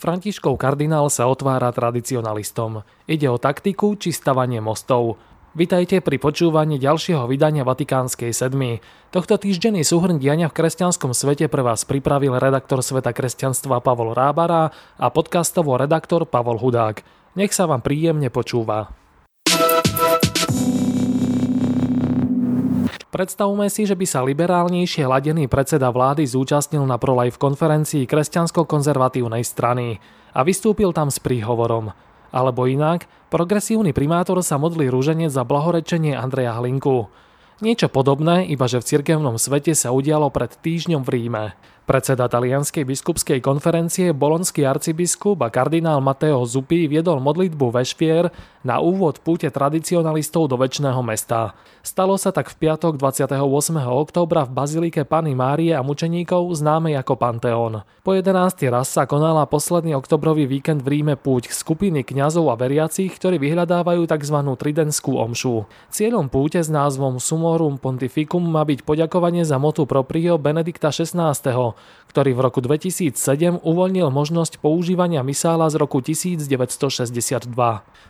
Františkov kardinál sa otvára tradicionalistom. Ide o taktiku či stavanie mostov. Vitajte pri počúvaní ďalšieho vydania Vatikánskej sedmy. Tohto týždenný súhrn diania v kresťanskom svete pre vás pripravil redaktor Sveta kresťanstva Pavol Rábara a podcastovo redaktor Pavol Hudák. Nech sa vám príjemne počúva. Predstavme si, že by sa liberálnejšie ladený predseda vlády zúčastnil na ProLife konferencii kresťansko-konzervatívnej strany a vystúpil tam s príhovorom. Alebo inak, progresívny primátor sa modlí rúženec za blahorečenie Andreja Hlinku. Niečo podobné, iba že v cirkevnom svete sa udialo pred týždňom v Ríme. Predseda talianskej biskupskej konferencie bolonský arcibiskup a kardinál Mateo Zuppi viedol modlitbu vešpier na úvod púte tradicionalistov do väčšného mesta. Stalo sa tak v piatok 28. októbra v bazilike Pany Márie a mučeníkov známej ako Panteón. Po 11. raz sa konala posledný oktobrový víkend v Ríme púť skupiny kňazov a veriacich, ktorí vyhľadávajú tzv. tridentskú omšu. Cieľom púte s názvom Sumorum Pontificum má byť poďakovanie za motu proprio Benedikta XVI ktorý v roku 2007 uvoľnil možnosť používania misála z roku 1962.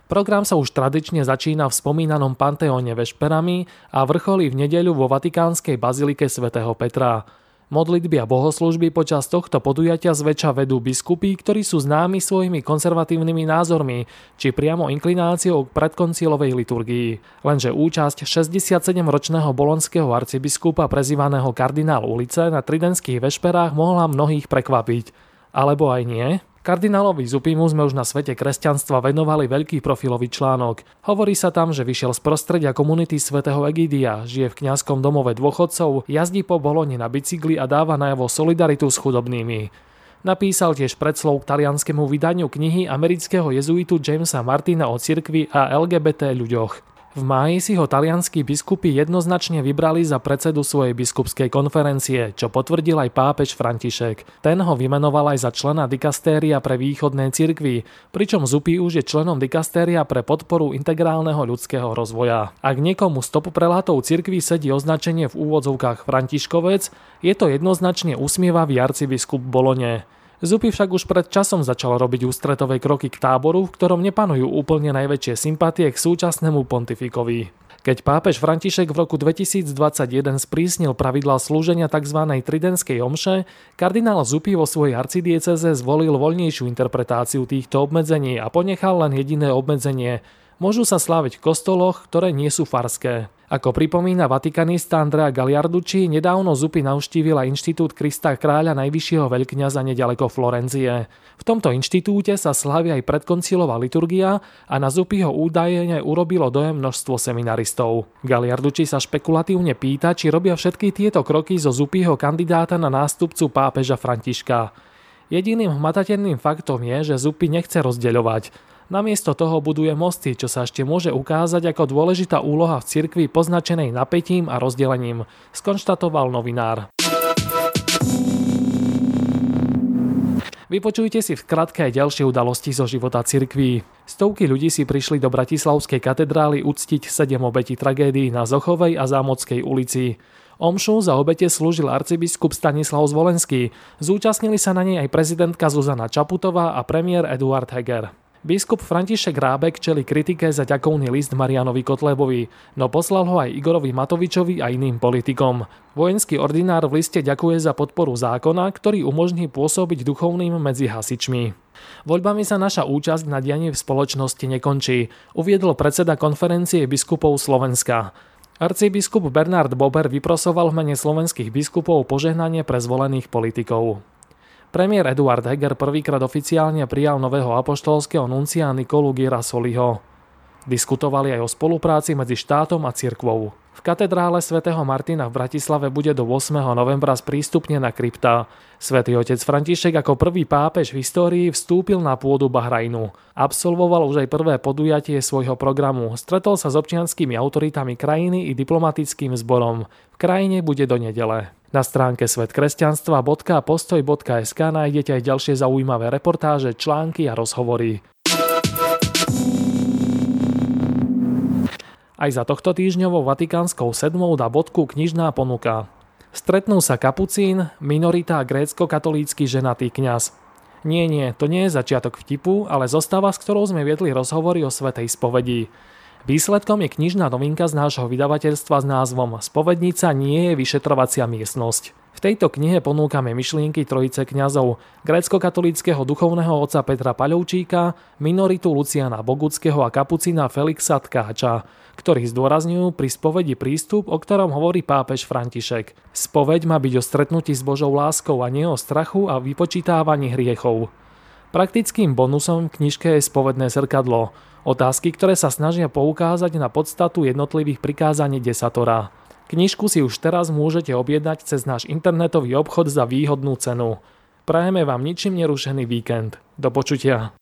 Program sa už tradične začína v spomínanom Panteóne vešperami a vrcholí v nedeľu vo Vatikánskej bazilike svätého Petra. Modlitby a bohoslužby počas tohto podujatia zväčša vedú biskupy, ktorí sú známi svojimi konzervatívnymi názormi, či priamo inklináciou k predkoncílovej liturgii. Lenže účasť 67-ročného bolonského arcibiskupa prezývaného kardinál ulice na tridenských vešperách mohla mnohých prekvapiť. Alebo aj nie? Kardinálovi Zupimu sme už na svete kresťanstva venovali veľký profilový článok. Hovorí sa tam, že vyšiel z prostredia komunity svätého Egidia, žije v kňazskom domove dôchodcov, jazdí po Boloni na bicykli a dáva najavo solidaritu s chudobnými. Napísal tiež predslov k talianskému vydaniu knihy amerického jezuitu Jamesa Martina o cirkvi a LGBT ľuďoch. V máji si ho talianskí biskupy jednoznačne vybrali za predsedu svojej biskupskej konferencie, čo potvrdil aj pápež František. Ten ho vymenoval aj za člena dikastéria pre východné cirkvy, pričom Zupi už je členom dikastéria pre podporu integrálneho ľudského rozvoja. Ak niekomu stopu prelátov cirkvy sedí označenie v úvodzovkách Františkovec, je to jednoznačne usmievavý arcibiskup Bolone. Zupy však už pred časom začal robiť ústretové kroky k táboru, v ktorom nepanujú úplne najväčšie sympatie k súčasnému pontifikovi. Keď pápež František v roku 2021 sprísnil pravidlá slúženia tzv. tridenskej omše, kardinál Zupy vo svojej arcidieceze zvolil voľnejšiu interpretáciu týchto obmedzení a ponechal len jediné obmedzenie. Môžu sa sláviť v kostoloch, ktoré nie sú farské. Ako pripomína vatikanista Andrea Galiarducci, nedávno Zupy navštívila Inštitút Krista kráľa najvyššieho veľkňaza nedaleko Florencie. V tomto inštitúte sa slavia aj predkoncilová liturgia a na Zupyho údajene urobilo dojem množstvo seminaristov. Galiarducci sa špekulatívne pýta, či robia všetky tieto kroky zo Zupyho kandidáta na nástupcu pápeža Františka. Jediným hmatateľným faktom je, že Zupy nechce rozdeľovať. Namiesto toho buduje mosty, čo sa ešte môže ukázať ako dôležitá úloha v cirkvi poznačenej napätím a rozdelením, skonštatoval novinár. Vypočujte si v kratke aj ďalšie udalosti zo života cirkví. Stovky ľudí si prišli do Bratislavskej katedrály uctiť sedem obetí tragédií na Zochovej a Zámodskej ulici. Omšu za obete slúžil arcibiskup Stanislav Zvolenský. Zúčastnili sa na nej aj prezidentka Zuzana Čaputová a premiér Eduard Heger. Biskup František Rábek čeli kritike za ďakovný list Marianovi Kotlebovi, no poslal ho aj Igorovi Matovičovi a iným politikom. Vojenský ordinár v liste ďakuje za podporu zákona, ktorý umožní pôsobiť duchovným medzi hasičmi. Voľbami sa naša účasť na dianie v spoločnosti nekončí, uviedol predseda konferencie biskupov Slovenska. Arcibiskup Bernard Bober vyprosoval v mene slovenských biskupov požehnanie pre zvolených politikov. Premiér Eduard Heger prvýkrát oficiálne prijal nového apoštolského nuncia Nikolu Girasoliho. Diskutovali aj o spolupráci medzi štátom a cirkvou. V katedrále svätého Martina v Bratislave bude do 8. novembra sprístupnená krypta. Svetý otec František ako prvý pápež v histórii vstúpil na pôdu Bahrajnu. Absolvoval už aj prvé podujatie svojho programu. Stretol sa s občianskými autoritami krajiny i diplomatickým zborom. V krajine bude do nedele. Na stránke svetkresťanstva.postoj.sk nájdete aj ďalšie zaujímavé reportáže, články a rozhovory. Aj za tohto týždňovou Vatikánskou sedmou dá bodku knižná ponuka. Stretnú sa kapucín, minorita a grécko-katolícky ženatý kňaz. Nie, nie, to nie je začiatok vtipu, ale zostáva, s ktorou sme viedli rozhovory o svetej spovedi. Výsledkom je knižná novinka z nášho vydavateľstva s názvom Spovednica nie je vyšetrovacia miestnosť. V tejto knihe ponúkame myšlienky trojice kňazov, grécko-katolického duchovného otca Petra Paľovčíka, minoritu Luciana Boguckého a kapucina Felixa Tkáča, ktorí zdôrazňujú pri spovedi prístup, o ktorom hovorí pápež František. Spoveď má byť o stretnutí s Božou láskou a nie o strachu a vypočítávaní hriechov. Praktickým bonusom v knižke je spovedné zrkadlo, otázky, ktoré sa snažia poukázať na podstatu jednotlivých prikázaní desatora. Knižku si už teraz môžete objednať cez náš internetový obchod za výhodnú cenu. Prajeme vám ničím nerušený víkend. Do počutia.